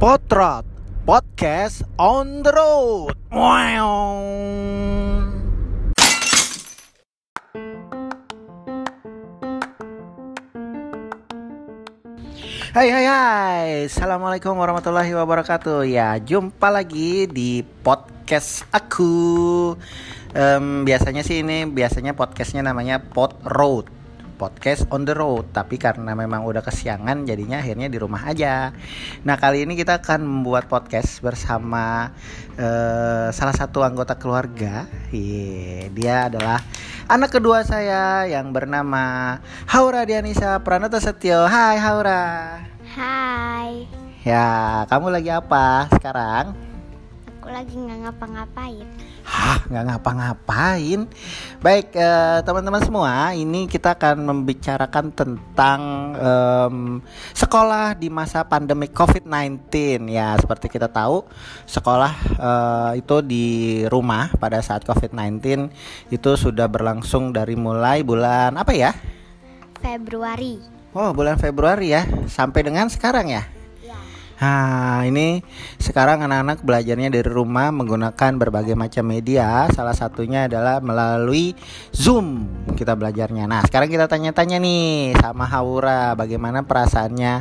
Potrot Podcast on the road. Hai hai hai. Assalamualaikum warahmatullahi wabarakatuh. Ya jumpa lagi di podcast aku. Em, Biasanya sih ini Biasanya podcastnya namanya Pod Road Podcast on the road. Tapi karena memang udah kesiangan Jadinya akhirnya di rumah aja. Nah kali ini kita akan membuat podcast Bersama eh, Salah satu anggota keluarga. Iya, Dia adalah Anak kedua saya yang bernama Haura Dianisa Pranata Setio. Hai Haura. Hai, Ya, kamu lagi apa sekarang? Aku lagi nggak ngapa-ngapain. Hah, nggak ngapa-ngapain. Baik, eh, teman-teman semua, ini kita akan membicarakan tentang em, sekolah di masa pandemi COVID-19. Ya, seperti kita tahu, sekolah eh, itu di rumah pada saat COVID-19 itu sudah berlangsung dari mulai bulan apa ya? Februari. Oh, bulan Februari ya, sampai dengan sekarang ya. Nah, ini sekarang anak-anak belajarnya dari rumah menggunakan berbagai macam media. Salah satunya adalah melalui Zoom kita belajarnya. Nah, sekarang kita tanya-tanya nih sama Haura bagaimana perasaannya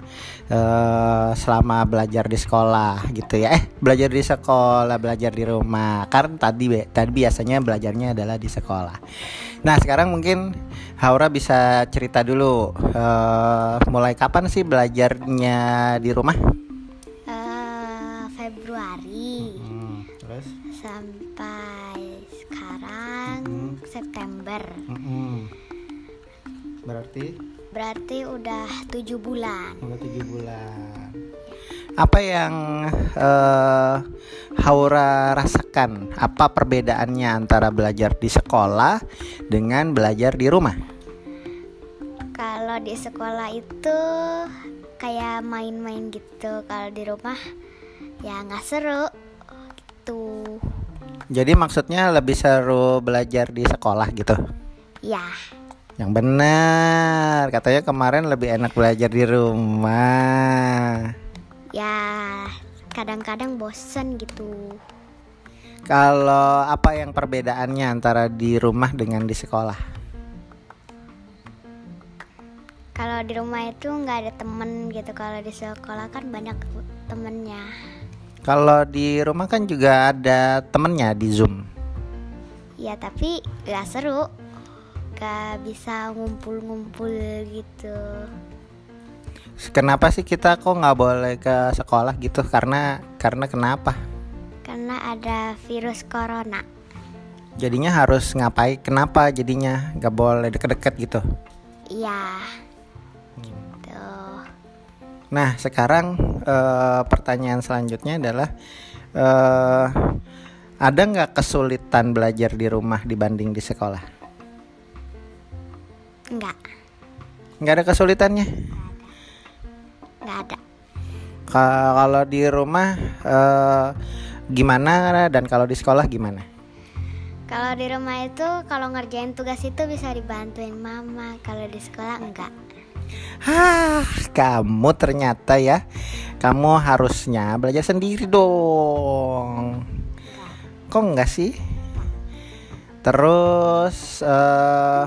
eh, selama belajar di sekolah gitu ya. Eh, belajar di sekolah, belajar di rumah. Karena tadi tadi biasanya belajarnya adalah di sekolah. Nah, sekarang mungkin Haura bisa cerita dulu eh, mulai kapan sih belajarnya di rumah? Februari Hmm, terus? sampai sekarang September. Mm-mm. Berarti Berarti udah tujuh bulan. udah tujuh bulan. Apa yang eh, Haura rasakan? Apa perbedaannya antara belajar di sekolah dengan belajar di rumah? Kalau di sekolah itu kayak main-main gitu. Kalau di rumah ya nggak seru gitu. Jadi maksudnya lebih seru belajar di sekolah gitu? Ya, Yang benar, katanya kemarin lebih enak belajar di rumah. ya kadang-kadang bosen gitu. Kalau apa yang perbedaannya antara di rumah dengan di sekolah? Kalau di rumah itu nggak ada temen gitu. Kalau di sekolah kan banyak temennya. Kalau di rumah kan juga ada temennya di Zoom. Ya tapi nggak seru. Gak bisa ngumpul-ngumpul gitu. Kenapa sih kita kok nggak boleh ke sekolah gitu? Karena karena kenapa? Karena ada virus corona. Jadinya harus ngapain? Kenapa jadinya nggak boleh deket-deket gitu? Iya. Gitu. Nah sekarang eh, pertanyaan selanjutnya adalah eh, ada nggak kesulitan belajar di rumah dibanding di sekolah? Nggak. Nggak ada kesulitannya? Nggak ada. Ka- Kalau di rumah eh, gimana dan kalau di sekolah gimana? Kalau di rumah itu kalau ngerjain tugas itu bisa dibantuin mama. Kalau di sekolah enggak. Hah, kamu ternyata ya, kamu harusnya belajar sendiri dong. Kok enggak sih? Terus eh,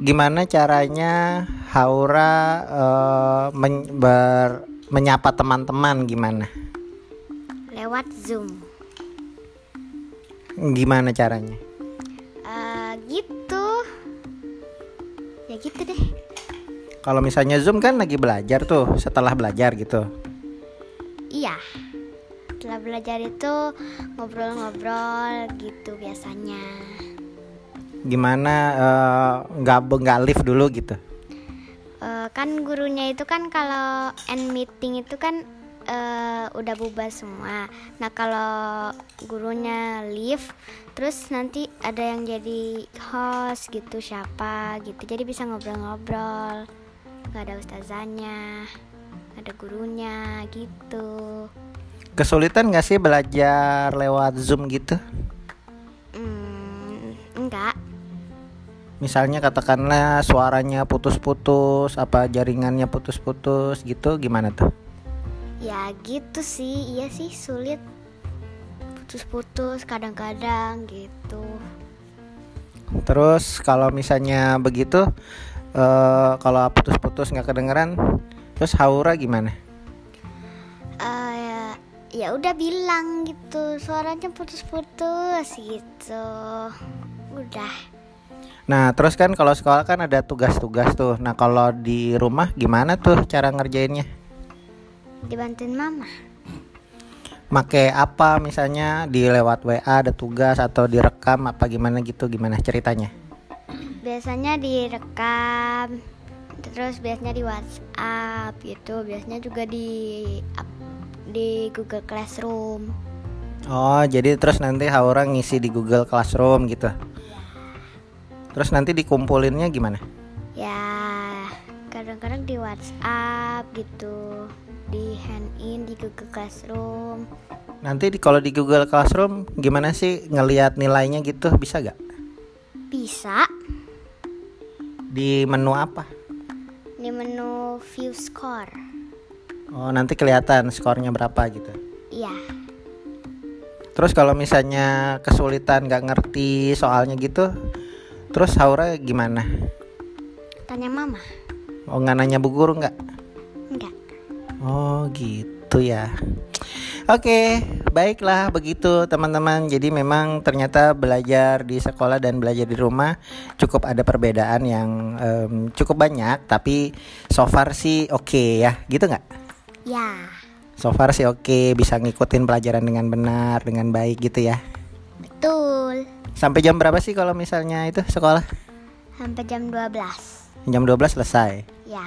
gimana caranya Haura eh, men- ber- menyapa teman-teman gimana? Lewat Zoom. Gimana caranya? Eh gitu. Ya gitu deh. Kalau misalnya Zoom kan lagi belajar tuh, setelah belajar gitu. Iya. Setelah belajar itu ngobrol-ngobrol gitu biasanya. Gimana eh, nggak nggak live dulu gitu? Eh, kan gurunya itu kan kalau end meeting itu kan eh, udah bubar semua. Nah kalau gurunya leave, terus nanti ada yang jadi host gitu siapa gitu. Jadi bisa ngobrol-ngobrol. Gak ada ustazanya, nggak ada gurunya gitu. Kesulitan nggak sih belajar lewat Zoom gitu? Hmm, enggak. Misalnya katakanlah suaranya putus-putus, apa jaringannya putus-putus gitu, gimana tuh? Ya gitu sih, iya sih sulit putus-putus kadang-kadang gitu. Terus kalau misalnya begitu, eh, kalau putus-putus nggak kedengeran, terus Haura gimana? Ya, ya udah bilang gitu, suaranya putus-putus gitu. Udah. Nah, terus kan kalau sekolah kan ada tugas-tugas tuh. Nah, kalau di rumah gimana tuh cara ngerjainnya? Dibantuin mama. Make apa misalnya di lewat WA ada tugas atau direkam apa gimana gitu gimana ceritanya? Biasanya direkam, terus biasanya di WhatsApp gitu, biasanya juga di di Google Classroom. Oh, jadi terus nanti Haura ngisi di Google Classroom gitu. Terus nanti dikumpulinnya gimana? Ya, kadang-kadang di WhatsApp gitu, di hand in di Google Classroom. Nanti di, kalau di Google Classroom gimana sih ngelihat nilainya gitu bisa gak? Bisa Di menu apa? di menu view score. Oh, nanti kelihatan skornya berapa gitu. Iya, Terus kalau misalnya kesulitan nggak ngerti soalnya gitu, terus Haura gimana? tanya mama. Oh nggak nanya bu guru nggak? Enggak. Oh gitu ya. Oke, baiklah begitu teman-teman. Jadi memang ternyata belajar di sekolah dan belajar di rumah cukup ada perbedaan yang em, cukup banyak. Tapi so far sih oke ya, gitu nggak? Ya, So far sih oke, bisa ngikutin pelajaran dengan benar, dengan baik gitu ya. betul. Sampai jam berapa sih kalau misalnya itu sekolah? Sampai jam 12. Jam 12 selesai. Ya,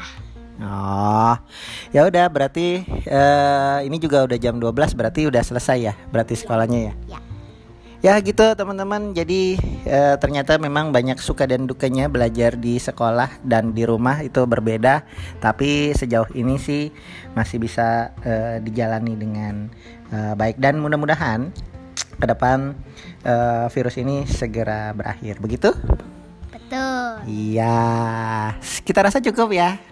Oh, ya udah berarti eh, ini juga udah jam 12 berarti udah selesai ya, berarti sekolahnya ya. ya. Ya gitu teman-teman. Jadi eh, ternyata memang banyak suka dan dukanya belajar di sekolah dan di rumah itu berbeda. Tapi sejauh ini sih masih bisa eh, dijalani dengan eh, baik dan mudah-mudahan ke depan eh, virus ini segera berakhir. Begitu? Betul. Iya. Kita rasa cukup ya.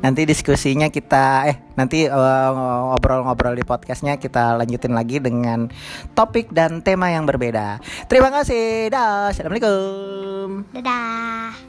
Nanti diskusinya kita eh nanti eh, ngobrol-ngobrol di podcastnya kita lanjutin lagi dengan topik dan tema yang berbeda. Terima kasih. Dah. Assalamualaikum. dadah.